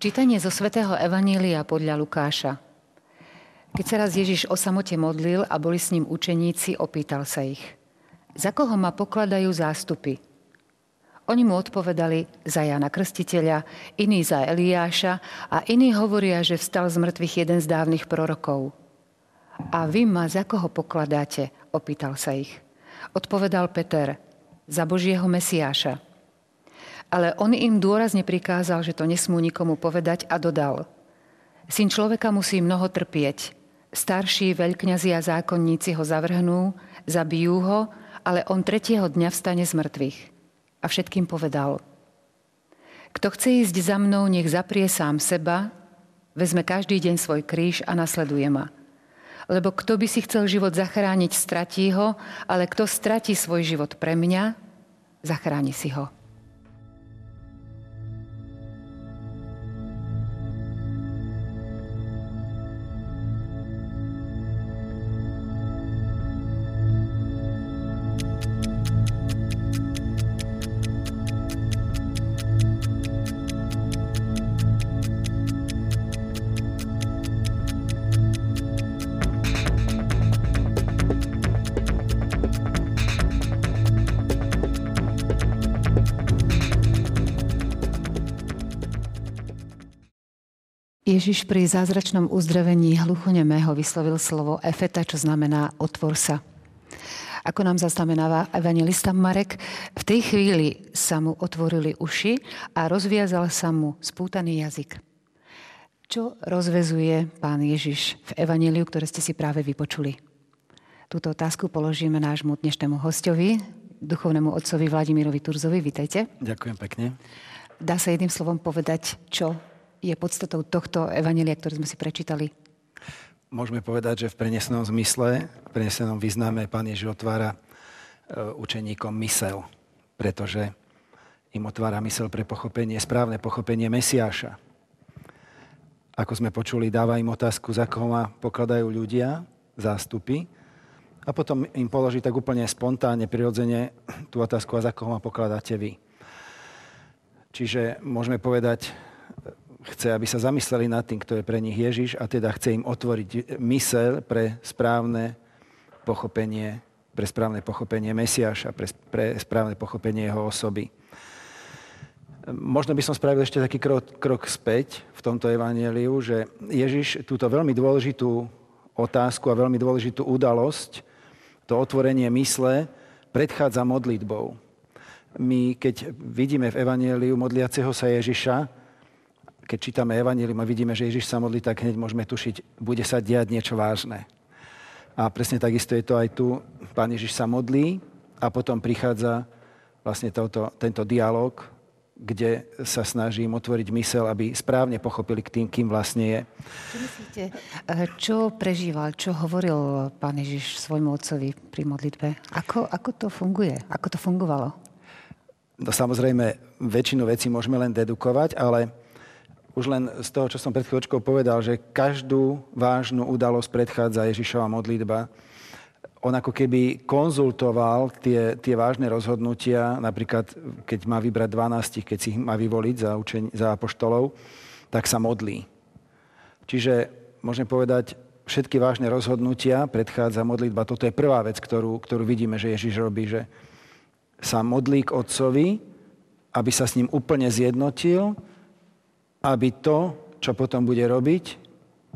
Čítanie zo svätého Evanília podľa Lukáša. Keď sa raz Ježiš o samote modlil a boli s ním učeníci, opýtal sa ich. Za koho ma pokladajú zástupy? Oni mu odpovedali za Jana Krstiteľa, iní za Eliáša a iní hovoria, že vstal z mŕtvych jeden z dávnych prorokov. A vy ma za koho pokladáte? Opýtal sa ich. Odpovedal Peter, za Božieho Mesiáša. Ale on im dôrazne prikázal, že to nesmú nikomu povedať a dodal. Syn človeka musí mnoho trpieť. Starší veľkňazi a zákonníci ho zavrhnú, zabijú ho, ale on tretieho dňa vstane z mŕtvych. A všetkým povedal. Kto chce ísť za mnou, nech zaprie sám seba, vezme každý deň svoj kríž a nasleduje ma. Lebo kto by si chcel život zachrániť, stratí ho, ale kto stratí svoj život pre mňa, zachráni si ho. Ježiš pri zázračnom uzdravení hluchonemého vyslovil slovo efeta, čo znamená otvor sa. Ako nám zaznamenáva evangelista Marek, v tej chvíli sa mu otvorili uši a rozviazal sa mu spútaný jazyk. Čo rozvezuje pán Ježiš v evaníliu, ktoré ste si práve vypočuli? Túto otázku položíme nášmu dnešnému hostovi, duchovnému otcovi Vladimirovi Turzovi. Vítajte. Ďakujem pekne. Dá sa jedným slovom povedať, čo je podstatou tohto evanelia, ktoré sme si prečítali? Môžeme povedať, že v prenesenom zmysle, v prenesenom význame Pán Ježiš otvára e, učeníkom mysel, pretože im otvára mysel pre pochopenie, správne pochopenie Mesiáša. Ako sme počuli, dáva im otázku, za koho ma pokladajú ľudia, zástupy, a potom im položí tak úplne spontánne, prirodzene tú otázku, a za koho ma pokladáte vy. Čiže môžeme povedať, chce, aby sa zamysleli nad tým, kto je pre nich Ježiš a teda chce im otvoriť mysel pre správne pochopenie, pre správne pochopenie Mesiaša, pre, pre správne pochopenie jeho osoby. Možno by som spravil ešte taký krok, krok späť v tomto evaníliu, že Ježiš túto veľmi dôležitú otázku a veľmi dôležitú udalosť, to otvorenie mysle, predchádza modlitbou. My, keď vidíme v evaníliu modliaceho sa Ježiša, keď čítame Evangelium a vidíme, že Ježiš sa modlí, tak hneď môžeme tušiť, bude sa diať niečo vážne. A presne takisto je to aj tu. Pán Ježiš sa modlí a potom prichádza vlastne toto, tento dialog, kde sa snažím otvoriť mysel, aby správne pochopili k tým, kým vlastne je. Čo myslíte, eh, čo prežíval, čo hovoril pán Ježiš svojmu otcovi pri modlitbe? Ako, ako to funguje? Ako to fungovalo? No samozrejme, väčšinu vecí môžeme len dedukovať, ale už len z toho, čo som pred chvíľočkou povedal, že každú vážnu udalosť predchádza Ježišova modlitba. On ako keby konzultoval tie, tie vážne rozhodnutia, napríklad keď má vybrať 12, keď si ich má vyvoliť za, učen- za apoštolov, tak sa modlí. Čiže môžem povedať, všetky vážne rozhodnutia predchádza modlitba. Toto je prvá vec, ktorú, ktorú vidíme, že Ježiš robí, že sa modlí k Otcovi, aby sa s ním úplne zjednotil aby to, čo potom bude robiť,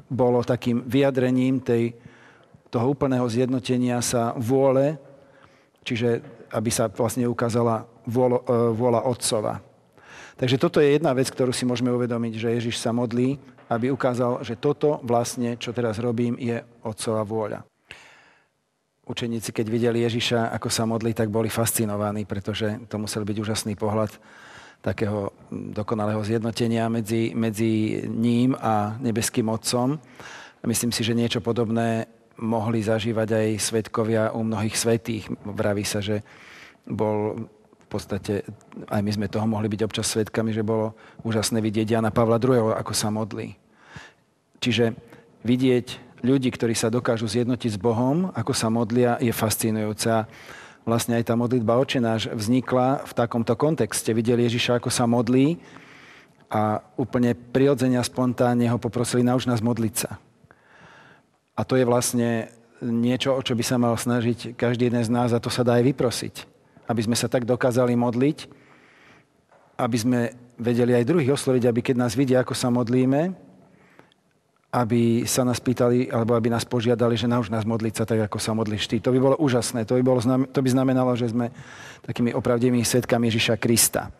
bolo takým vyjadrením tej, toho úplného zjednotenia sa vôle, čiže aby sa vlastne ukázala vôľa, e, vôľa Otcova. Takže toto je jedna vec, ktorú si môžeme uvedomiť, že Ježiš sa modlí, aby ukázal, že toto vlastne, čo teraz robím, je Otcova vôľa. Učeníci, keď videli Ježiša, ako sa modlí, tak boli fascinovaní, pretože to musel byť úžasný pohľad takého dokonalého zjednotenia medzi, medzi ním a nebeským Otcom. Myslím si, že niečo podobné mohli zažívať aj svetkovia u mnohých svetých. Vraví sa, že bol v podstate, aj my sme toho mohli byť občas svetkami, že bolo úžasné vidieť Jana Pavla II, ako sa modlí. Čiže vidieť ľudí, ktorí sa dokážu zjednotiť s Bohom, ako sa modlia, je fascinujúce vlastne aj tá modlitba očenáš vznikla v takomto kontexte. Videli Ježiša, ako sa modlí a úplne prirodzene a spontánne ho poprosili nauč nás modliť sa. A to je vlastne niečo, o čo by sa mal snažiť každý jeden z nás a to sa dá aj vyprosiť. Aby sme sa tak dokázali modliť, aby sme vedeli aj druhých osloviť, aby keď nás vidia, ako sa modlíme, aby sa nás pýtali, alebo aby nás požiadali, že nauč nás modliť sa tak, ako sa modlíš ty. To by bolo úžasné. To by, bolo, to by znamenalo, že sme takými opravdivými svetkami Ježiša Krista.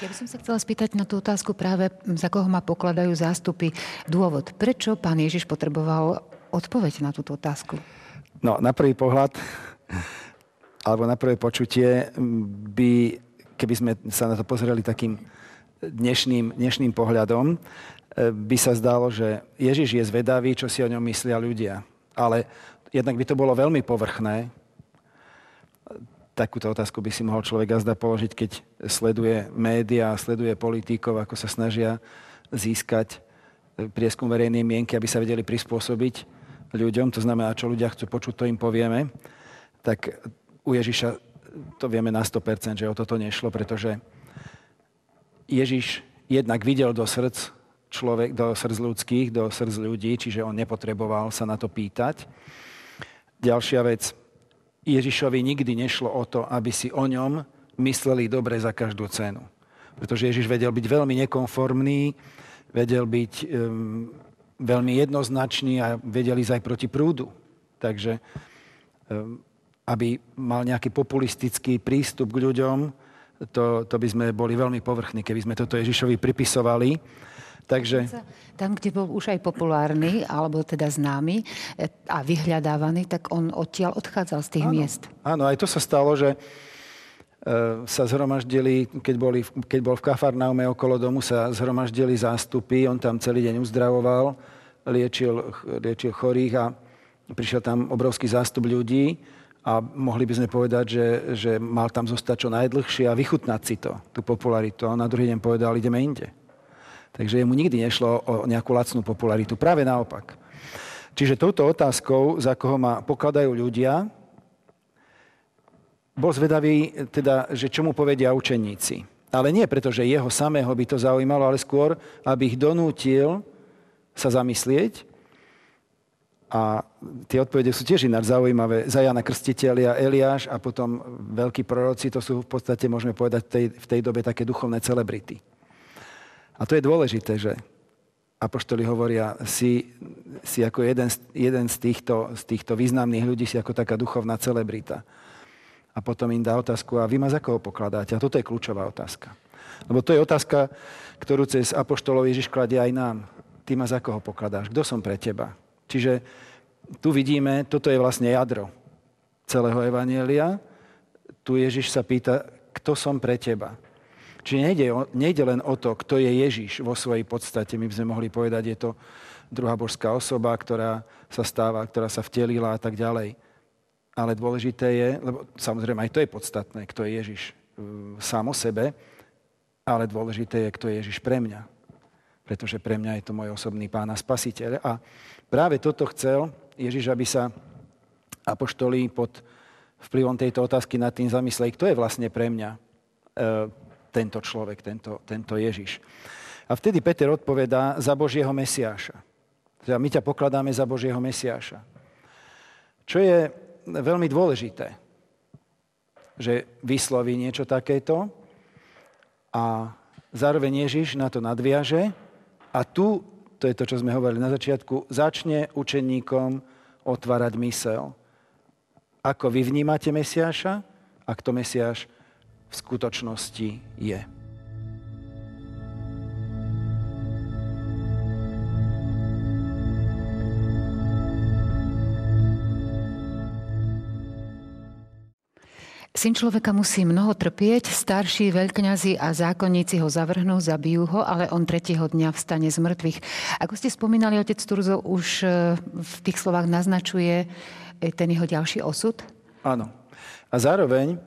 Ja by som sa chcela spýtať na tú otázku práve, za koho ma pokladajú zástupy. Dôvod, prečo pán Ježiš potreboval odpoveď na túto otázku? No, na prvý pohľad, alebo na prvé počutie by, keby sme sa na to pozreli takým dnešným, dnešným pohľadom, by sa zdalo, že Ježiš je zvedavý, čo si o ňom myslia ľudia. Ale jednak by to bolo veľmi povrchné. Takúto otázku by si mohol človek azda položiť, keď sleduje médiá, sleduje politikov, ako sa snažia získať prieskum verejnej mienky, aby sa vedeli prispôsobiť ľuďom. To znamená, čo ľudia chcú počuť, to im povieme. Tak u Ježiša to vieme na 100%, že o toto nešlo, pretože Ježiš jednak videl do srdc človek do srdc ľudských, do srdc ľudí, čiže on nepotreboval sa na to pýtať. Ďalšia vec, Ježišovi nikdy nešlo o to, aby si o ňom mysleli dobre za každú cenu. Pretože Ježiš vedel byť veľmi nekonformný, vedel byť um, veľmi jednoznačný a vedel ísť aj proti prúdu. Takže um, aby mal nejaký populistický prístup k ľuďom, to, to by sme boli veľmi povrchní, keby sme toto Ježišovi pripisovali. Takže... Tam, kde bol už aj populárny, alebo teda známy e, a vyhľadávaný, tak on odtiaľ odchádzal z tých áno, miest. Áno, aj to sa stalo, že e, sa zhromaždili, keď, boli, keď bol v Kafarnaume okolo domu, sa zhromaždili zástupy, on tam celý deň uzdravoval, liečil, liečil chorých a prišiel tam obrovský zástup ľudí a mohli by sme povedať, že, že mal tam zostať čo najdlhšie a vychutnať si to, tú popularitu. A on na druhý deň povedal, ideme inde. Takže jemu nikdy nešlo o nejakú lacnú popularitu. Práve naopak. Čiže touto otázkou, za koho ma pokladajú ľudia, bol zvedavý, teda, že čo mu povedia učeníci. Ale nie preto, že jeho samého by to zaujímalo, ale skôr, aby ich donútil sa zamyslieť. A tie odpovede sú tiež ináč zaujímavé. Za Jana Krstiteľia, Eliáš a potom veľkí proroci, to sú v podstate, môžeme povedať, v tej, v tej dobe také duchovné celebrity. A to je dôležité, že apoštoli hovoria, si, si ako jeden, jeden z, týchto, z týchto významných ľudí, si ako taká duchovná celebrita. A potom im dá otázku, a vy ma za koho pokladáte? A toto je kľúčová otázka. Lebo to je otázka, ktorú cez apoštolov Ježiš kladie aj nám. Ty ma za koho pokladáš? Kto som pre teba? Čiže tu vidíme, toto je vlastne jadro celého Evanielia. Tu Ježiš sa pýta, kto som pre teba? Čiže nejde, nejde len o to, kto je Ježiš vo svojej podstate. My by sme mohli povedať, je to druhá božská osoba, ktorá sa stáva, ktorá sa vtelila a tak ďalej. Ale dôležité je, lebo samozrejme aj to je podstatné, kto je Ježiš e, sám o sebe, ale dôležité je, kto je Ježiš pre mňa. Pretože pre mňa je to môj osobný pán a spasiteľ. A práve toto chcel Ježiš, aby sa apoštolí pod vplyvom tejto otázky nad tým zamysleli, kto je vlastne pre mňa e, tento človek, tento, tento Ježiš. A vtedy Peter odpovedá za Božieho Mesiáša. Teda my ťa pokladáme za Božieho Mesiáša. Čo je veľmi dôležité, že vysloví niečo takéto a zároveň Ježiš na to nadviaže a tu, to je to, čo sme hovorili na začiatku, začne učeníkom otvárať mysel. Ako vy vnímate Mesiáša a kto Mesiáš v skutočnosti je. Syn človeka musí mnoho trpieť, starší veľkňazi a zákonníci ho zavrhnú, zabijú ho, ale on tretieho dňa vstane z mŕtvych. Ako ste spomínali, otec Turzo už e, v tých slovách naznačuje e, ten jeho ďalší osud? Áno. A zároveň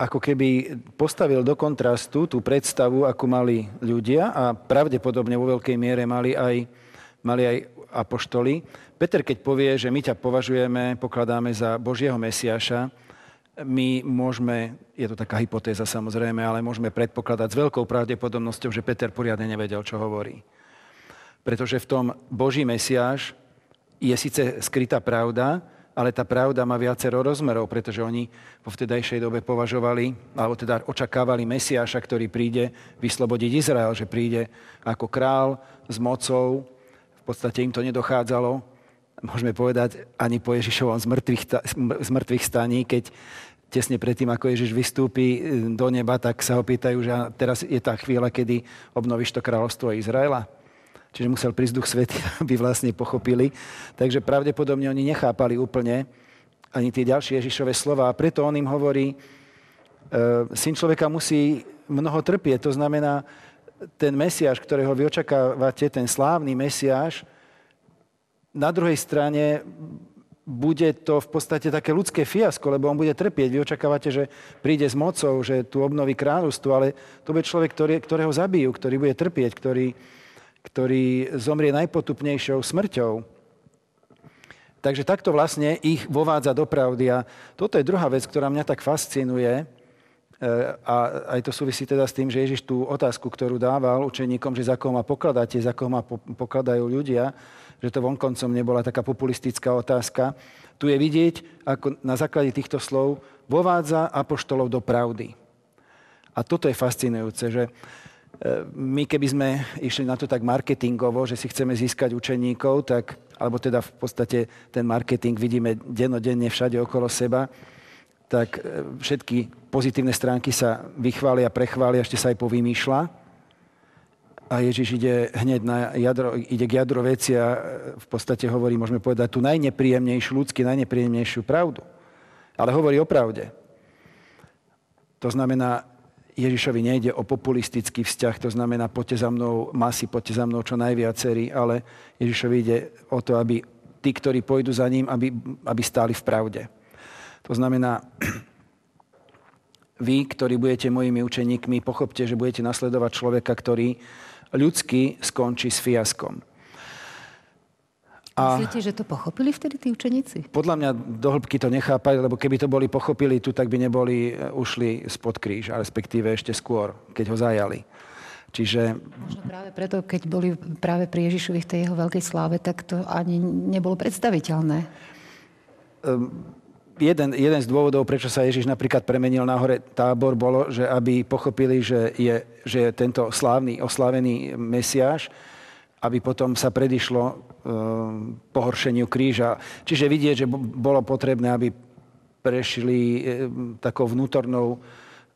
ako keby postavil do kontrastu tú predstavu, ako mali ľudia a pravdepodobne vo veľkej miere mali aj, mali aj apoštoli. Peter, keď povie, že my ťa považujeme, pokladáme za Božieho Mesiaša, my môžeme, je to taká hypotéza samozrejme, ale môžeme predpokladať s veľkou pravdepodobnosťou, že Peter poriadne nevedel, čo hovorí. Pretože v tom Boží Mesiáš je síce skrytá pravda, ale tá pravda má viacero rozmerov, pretože oni vo vtedajšej dobe považovali, alebo teda očakávali Mesiáša, ktorý príde vyslobodiť Izrael, že príde ako král s mocou. V podstate im to nedochádzalo, môžeme povedať, ani po Ježišovom z mŕtvych staní, keď tesne predtým, ako Ježiš vystúpi e, do neba, tak sa ho pýtajú, že teraz je tá chvíľa, kedy obnovíš to kráľovstvo Izraela. Čiže musel prísť Duch Svety, aby vlastne pochopili. Takže pravdepodobne oni nechápali úplne ani tie ďalšie Ježišové slova. A preto on im hovorí, e, syn človeka musí mnoho trpieť. To znamená, ten Mesiáš, ktorého vy očakávate, ten slávny Mesiáš, na druhej strane bude to v podstate také ľudské fiasko, lebo on bude trpieť. Vy očakávate, že príde s mocou, že tu obnoví kráľovstvo, ale to bude človek, ktorý, ktorého zabijú, ktorý bude trpieť, ktorý, ktorý zomrie najpotupnejšou smrťou. Takže takto vlastne ich vovádza do pravdy. A toto je druhá vec, ktorá mňa tak fascinuje. E, a aj to súvisí teda s tým, že Ježiš tú otázku, ktorú dával učeníkom, že za koho ma pokladáte, za koho ma pokladajú ľudia, že to vonkoncom nebola taká populistická otázka. Tu je vidieť, ako na základe týchto slov vovádza apoštolov do pravdy. A toto je fascinujúce, že my keby sme išli na to tak marketingovo, že si chceme získať učeníkov, tak, alebo teda v podstate ten marketing vidíme denodenne všade okolo seba, tak e, všetky pozitívne stránky sa vychvália, prechvália, ešte sa aj povymýšľa. A Ježiš ide hneď na jadro, ide k jadro veci a e, v podstate hovorí, môžeme povedať, tú najnepríjemnejšiu, ľudsky najnepríjemnejšiu pravdu. Ale hovorí o pravde. To znamená, Ježišovi nejde o populistický vzťah, to znamená poďte za mnou masy, poďte za mnou čo najviacerí, ale Ježišovi ide o to, aby tí, ktorí pôjdu za ním, aby, aby stáli v pravde. To znamená, vy, ktorí budete mojimi učeníkmi, pochopte, že budete nasledovať človeka, ktorý ľudsky skončí s fiaskom. A Myslíte, že to pochopili vtedy tí učeníci? Podľa mňa do hĺbky to nechápali, lebo keby to boli pochopili tu, tak by neboli e, ušli spod kríž, a respektíve ešte skôr, keď ho zajali. Čiže... Možno práve preto, keď boli práve pri Ježišovi v tej jeho veľkej sláve, tak to ani nebolo predstaviteľné. Um, jeden, jeden z dôvodov, prečo sa Ježiš napríklad premenil na hore tábor, bolo, že aby pochopili, že je, že je tento slávny, oslávený Mesiáš, aby potom sa predišlo e, pohoršeniu kríža. Čiže vidieť, že bolo potrebné, aby prešli e, takou vnútornou,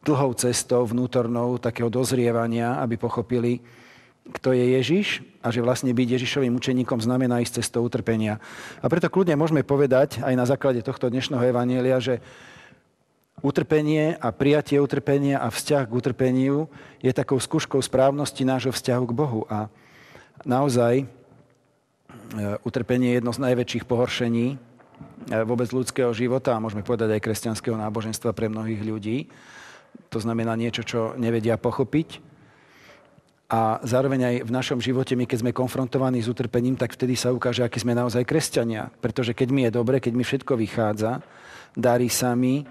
dlhou cestou, vnútornou takého dozrievania, aby pochopili, kto je Ježiš a že vlastne byť Ježišovým učeníkom znamená ísť cestou utrpenia. A preto kľudne môžeme povedať aj na základe tohto dnešného evanielia, že utrpenie a prijatie utrpenia a vzťah k utrpeniu je takou skúškou správnosti nášho vzťahu k Bohu. A naozaj e, utrpenie je jedno z najväčších pohoršení e, vôbec ľudského života a môžeme povedať aj kresťanského náboženstva pre mnohých ľudí. To znamená niečo, čo nevedia pochopiť. A zároveň aj v našom živote, my keď sme konfrontovaní s utrpením, tak vtedy sa ukáže, akí sme naozaj kresťania. Pretože keď mi je dobre, keď mi všetko vychádza, darí sa mi, e,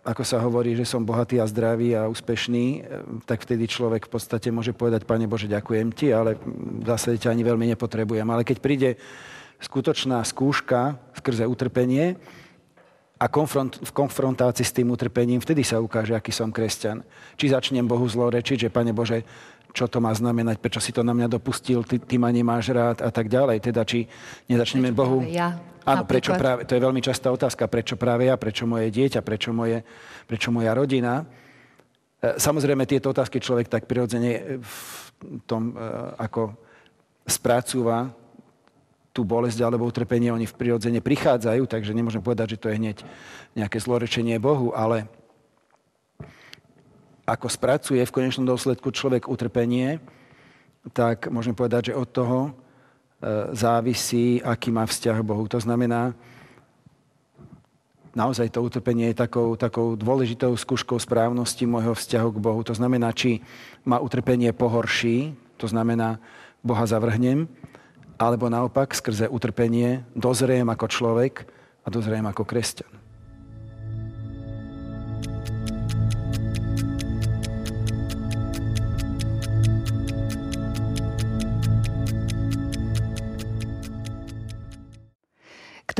ako sa hovorí, že som bohatý a zdravý a úspešný, e, tak vtedy človek v podstate môže povedať, Pane Bože, ďakujem ti, ale v zásade ťa ani veľmi nepotrebujem. Ale keď príde skutočná skúška skrze utrpenie a konfront, v konfrontácii s tým utrpením, vtedy sa ukáže, aký som kresťan. Či začnem Bohu zlorečiť, že Pane Bože, čo to má znamenať, prečo si to na mňa dopustil, ty, ty ma nemáš rád a tak ďalej. Teda či nezačneme prečo Bohu... Ja? Áno, prečo práve, to je veľmi častá otázka, prečo práve ja, prečo moje dieťa, prečo, moje, prečo moja rodina. E, samozrejme, tieto otázky človek tak prirodzene v tom, e, ako spracúva tú bolesť alebo utrpenie, oni v prirodzene prichádzajú, takže nemôžem povedať, že to je hneď nejaké zlorečenie Bohu, ale ako spracuje v konečnom dôsledku človek utrpenie, tak môžem povedať, že od toho E, závisí, aký má vzťah k Bohu. To znamená, naozaj to utrpenie je takou, takou dôležitou skúškou správnosti môjho vzťahu k Bohu. To znamená, či ma utrpenie pohorší, to znamená, Boha zavrhnem, alebo naopak skrze utrpenie dozriem ako človek a dozriem ako kresťan.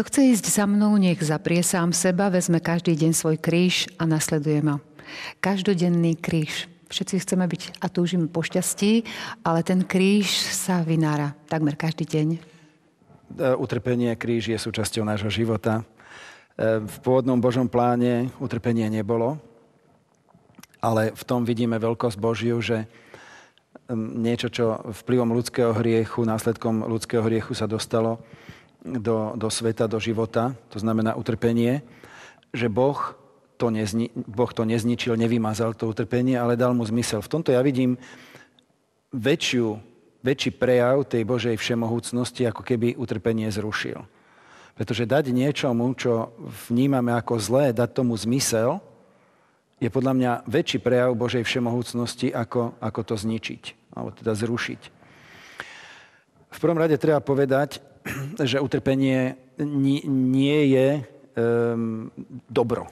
Kto chce ísť za mnou, nech zaprie sám seba, vezme každý deň svoj kríž a nasleduje ma. Každodenný kríž. Všetci chceme byť a túžime po šťastí, ale ten kríž sa vynára takmer každý deň. E, utrpenie, kríž je súčasťou nášho života. E, v pôvodnom Božom pláne utrpenie nebolo, ale v tom vidíme veľkosť Božiu, že niečo, čo vplyvom ľudského hriechu, následkom ľudského hriechu sa dostalo do, do sveta, do života, to znamená utrpenie, že Boh to, nezni, boh to nezničil, nevymazal to utrpenie, ale dal mu zmysel. V tomto ja vidím väčšiu, väčší prejav tej Božej všemohúcnosti, ako keby utrpenie zrušil. Pretože dať niečomu, čo vnímame ako zlé, dať tomu zmysel, je podľa mňa väčší prejav Božej všemohúcnosti, ako, ako to zničiť, alebo teda zrušiť. V prvom rade treba povedať, že utrpenie nie je um, dobro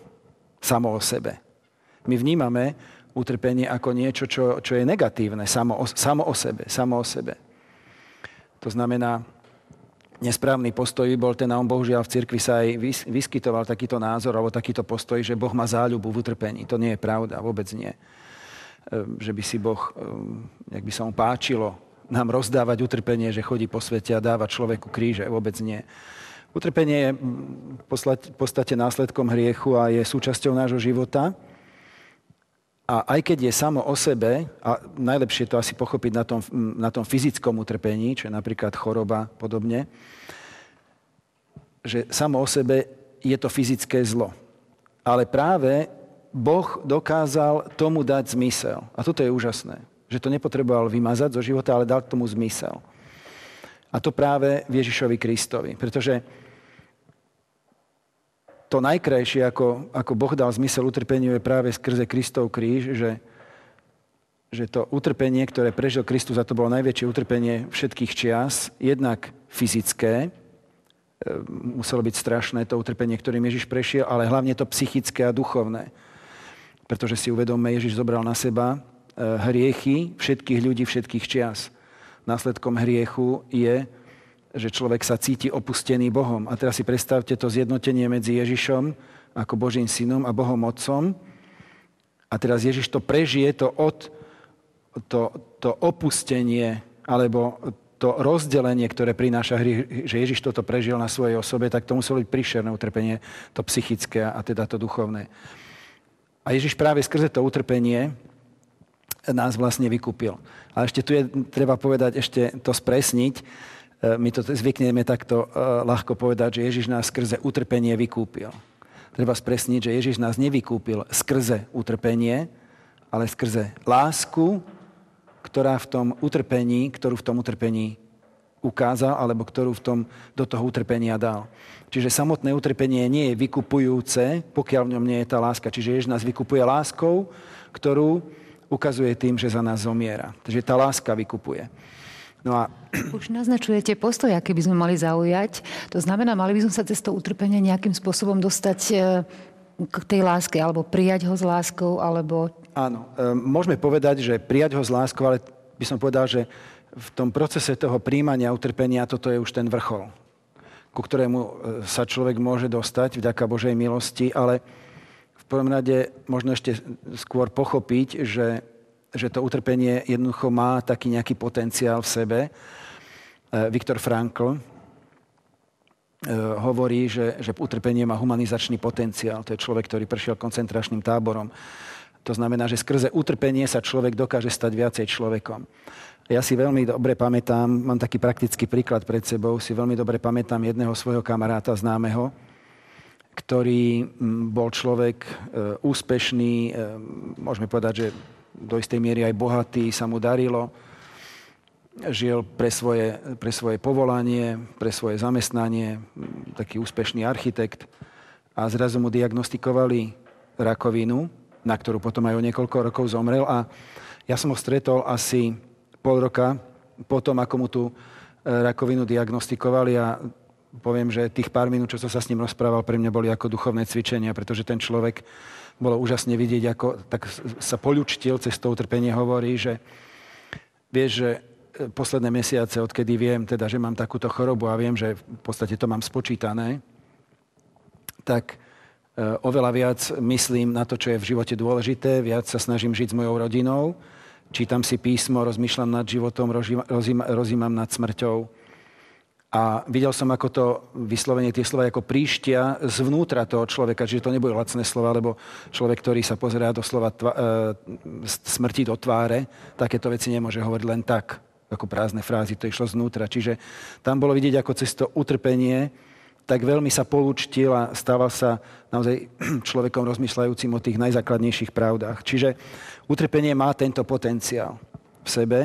samo o sebe. My vnímame utrpenie ako niečo, čo, čo je negatívne samo o, samo o sebe. Samo o sebe. To znamená, nesprávny postoj bol ten, a on bohužiaľ v cirkvi sa aj vyskytoval takýto názor alebo takýto postoj, že Boh má záľubu v utrpení. To nie je pravda, vôbec nie. Že by si Boh, jak by sa mu páčilo nám rozdávať utrpenie, že chodí po svete a dáva človeku kríže. Vôbec nie. Utrpenie je v podstate následkom hriechu a je súčasťou nášho života. A aj keď je samo o sebe, a najlepšie to asi pochopiť na tom, na tom fyzickom utrpení, čo je napríklad choroba podobne, že samo o sebe je to fyzické zlo. Ale práve Boh dokázal tomu dať zmysel. A toto je úžasné. Že to nepotreboval vymazať zo života, ale dal tomu zmysel. A to práve Ježišovi Kristovi. Pretože to najkrajšie, ako, ako Boh dal zmysel utrpeniu, je práve skrze Kristov kríž, že, že to utrpenie, ktoré prežil Kristus, a to bolo najväčšie utrpenie všetkých čias, jednak fyzické, e, muselo byť strašné to utrpenie, ktorým Ježiš prešiel, ale hlavne to psychické a duchovné. Pretože si uvedomme, Ježiš zobral na seba hriechy všetkých ľudí všetkých čias. Následkom hriechu je že človek sa cíti opustený Bohom. A teraz si predstavte to zjednotenie medzi Ježišom ako Božím synom a Bohom Otcom. A teraz Ježiš to prežije, to, od, to, to opustenie alebo to rozdelenie, ktoré prináša hry, že Ježiš toto prežil na svojej osobe, tak to muselo byť príšerné utrpenie, to psychické a teda to duchovné. A Ježiš práve skrze to utrpenie nás vlastne vykúpil. Ale ešte tu je, treba povedať, ešte to spresniť, E, my to zvykneme takto e, ľahko povedať, že Ježiš nás skrze utrpenie vykúpil. Treba spresniť, že Ježiš nás nevykúpil skrze utrpenie, ale skrze lásku, ktorá v tom utrpení, ktorú v tom utrpení ukázal, alebo ktorú v tom, do toho utrpenia dal. Čiže samotné utrpenie nie je vykupujúce, pokiaľ v ňom nie je tá láska. Čiže Ježiš nás vykupuje láskou, ktorú ukazuje tým, že za nás zomiera. Takže tá láska vykupuje. No a... Už naznačujete postoj, aký by sme mali zaujať. To znamená, mali by sme sa cez to utrpenie nejakým spôsobom dostať e, k tej láske, alebo prijať ho s láskou, alebo... Áno, e, môžeme povedať, že prijať ho s láskou, ale by som povedal, že v tom procese toho príjmania utrpenia toto je už ten vrchol, ku ktorému e, sa človek môže dostať vďaka Božej milosti, ale prvom rade možno ešte skôr pochopiť, že že to utrpenie jednoducho má taký nejaký potenciál v sebe. E, Viktor Frankl e, hovorí, že, že utrpenie má humanizačný potenciál. To je človek, ktorý prešiel koncentračným táborom. To znamená, že skrze utrpenie sa človek dokáže stať viacej človekom. Ja si veľmi dobre pamätám, mám taký praktický príklad pred sebou, si veľmi dobre pamätám jedného svojho kamaráta známeho, ktorý bol človek e, úspešný, môžeme povedať, že do istej miery aj bohatý, sa mu darilo, žil pre svoje, pre svoje povolanie, pre svoje zamestnanie, taký úspešný architekt. A zrazu mu diagnostikovali rakovinu, na ktorú potom aj o niekoľko rokov zomrel. A ja som ho stretol asi pol roka potom, ako mu tú e, rakovinu diagnostikovali a poviem, že tých pár minút, čo som sa s ním rozprával, pre mňa boli ako duchovné cvičenia, pretože ten človek bolo úžasne vidieť, ako tak sa poľučtil cez to utrpenie, hovorí, že vieš, že e, posledné mesiace, odkedy viem, teda, že mám takúto chorobu a viem, že v podstate to mám spočítané, tak oveľa viac myslím na to, čo je v živote dôležité, viac sa snažím žiť s mojou rodinou, čítam si písmo, rozmýšľam nad životom, rozímam nad smrťou a videl som, ako to vyslovenie tie slova ako príštia zvnútra toho človeka, čiže to neboli lacné slova, lebo človek, ktorý sa pozerá do slova tva, e, smrti do tváre, takéto veci nemôže hovoriť len tak, ako prázdne frázy, to išlo znútra. Čiže tam bolo vidieť, ako cez to utrpenie tak veľmi sa polúčtil a stával sa naozaj človekom rozmýšľajúcim o tých najzákladnejších pravdách. Čiže utrpenie má tento potenciál v sebe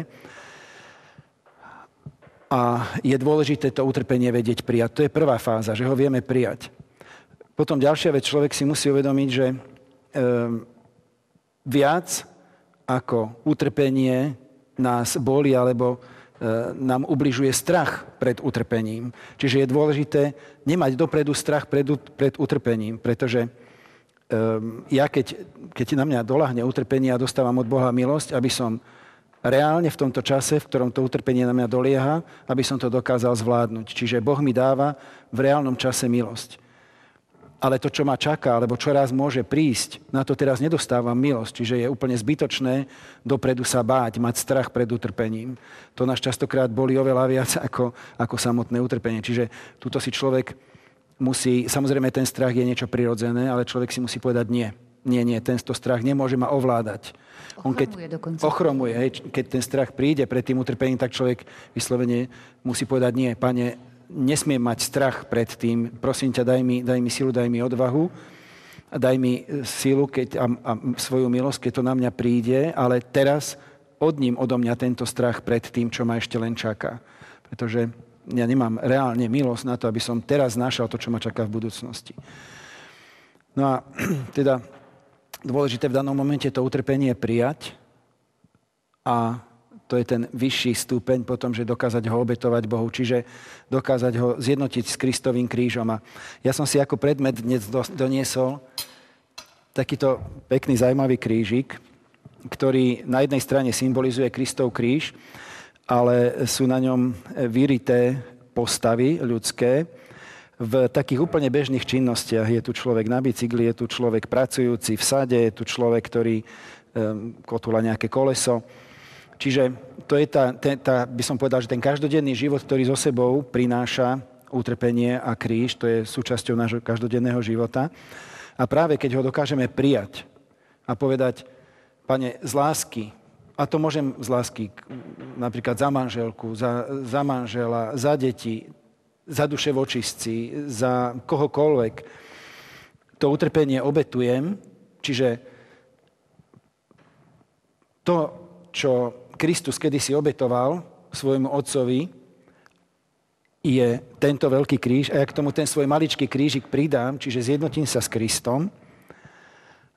a je dôležité to utrpenie vedieť prijať. To je prvá fáza, že ho vieme prijať. Potom ďalšia vec, človek si musí uvedomiť, že e, viac ako utrpenie nás boli alebo e, nám ubližuje strach pred utrpením. Čiže je dôležité nemať dopredu strach pred, pred utrpením, pretože e, ja keď, keď na mňa dolahne utrpenie a dostávam od Boha milosť, aby som reálne v tomto čase, v ktorom to utrpenie na mňa dolieha, aby som to dokázal zvládnuť. Čiže Boh mi dáva v reálnom čase milosť. Ale to, čo ma čaká, alebo čo raz môže prísť, na to teraz nedostávam milosť. Čiže je úplne zbytočné dopredu sa báť, mať strach pred utrpením. To nás častokrát boli oveľa viac ako, ako samotné utrpenie. Čiže tuto si človek musí, samozrejme ten strach je niečo prirodzené, ale človek si musí povedať nie. Nie, nie, tento strach nemôže ma ovládať. On keď dokonca. ochromuje, hej, keď ten strach príde pred tým utrpením, tak človek vyslovene musí povedať, nie, pane, nesmiem mať strach pred tým, prosím ťa, daj mi, daj mi silu, daj mi odvahu, daj mi e, silu keď, a, a svoju milosť, keď to na mňa príde, ale teraz od ním odo mňa tento strach pred tým, čo ma ešte len čaká. Pretože ja nemám reálne milosť na to, aby som teraz našal to, čo ma čaká v budúcnosti. No a teda dôležité v danom momente to utrpenie prijať a to je ten vyšší stupeň potom, že dokázať ho obetovať Bohu, čiže dokázať ho zjednotiť s Kristovým krížom. A ja som si ako predmet dnes doniesol takýto pekný, zaujímavý krížik, ktorý na jednej strane symbolizuje Kristov kríž, ale sú na ňom vyrité postavy ľudské, v takých úplne bežných činnostiach. Je tu človek na bicykli, je tu človek pracujúci v sade, je tu človek, ktorý kotula nejaké koleso. Čiže to je tá, tá, by som povedal, že ten každodenný život, ktorý so sebou prináša utrpenie a kríž, to je súčasťou nášho každodenného života. A práve keď ho dokážeme prijať a povedať, pane, z lásky, a to môžem z lásky napríklad za manželku, za, za manžela, za deti, za duše vočistci, za kohokoľvek to utrpenie obetujem, čiže to, čo Kristus kedysi obetoval svojmu otcovi, je tento veľký kríž a ja k tomu ten svoj maličký krížik pridám, čiže zjednotím sa s Kristom,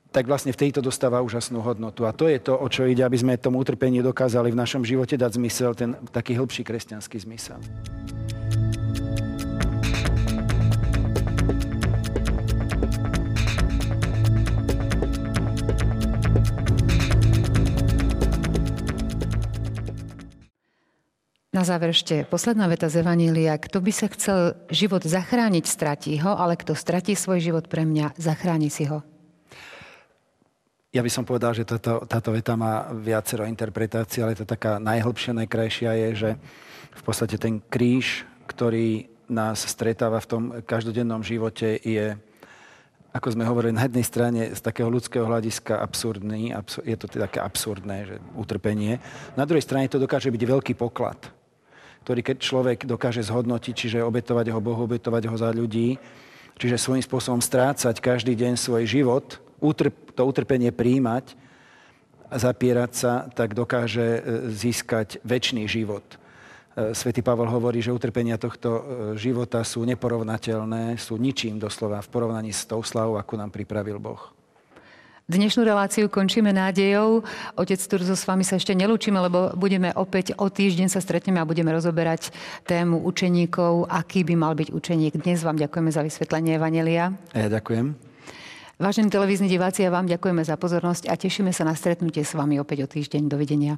tak vlastne v tejto dostáva úžasnú hodnotu. A to je to, o čo ide, aby sme tomu utrpeniu dokázali v našom živote dať zmysel, ten taký hĺbší kresťanský zmysel. Na záver ešte posledná veta z Evanília. Kto by sa chcel život zachrániť, stratí ho, ale kto stratí svoj život pre mňa, zachráni si ho. Ja by som povedal, že táto, táto veta má viacero interpretácií, ale to taká najhlbšia, najkrajšia je, že v podstate ten kríž, ktorý nás stretáva v tom každodennom živote, je, ako sme hovorili, na jednej strane z takého ľudského hľadiska absurdný, je to teda také absurdné, že utrpenie. Na druhej strane to dokáže byť veľký poklad ktorý keď človek dokáže zhodnotiť, čiže obetovať ho Bohu, obetovať ho za ľudí, čiže svojím spôsobom strácať každý deň svoj život, utrp, to utrpenie príjmať a zapierať sa, tak dokáže e, získať väčší život. E, Svetý Pavel hovorí, že utrpenia tohto e, života sú neporovnateľné, sú ničím doslova v porovnaní s tou slavou, akú nám pripravil Boh. Dnešnú reláciu končíme nádejou. Otec Turzo, s vami sa ešte nelúčime, lebo budeme opäť o týždeň sa stretneme a budeme rozoberať tému učeníkov, aký by mal byť učeník. Dnes vám ďakujeme za vysvetlenie Evanelia. Ja ďakujem. Vážení televízni diváci, ja vám ďakujeme za pozornosť a tešíme sa na stretnutie s vami opäť o týždeň. Dovidenia.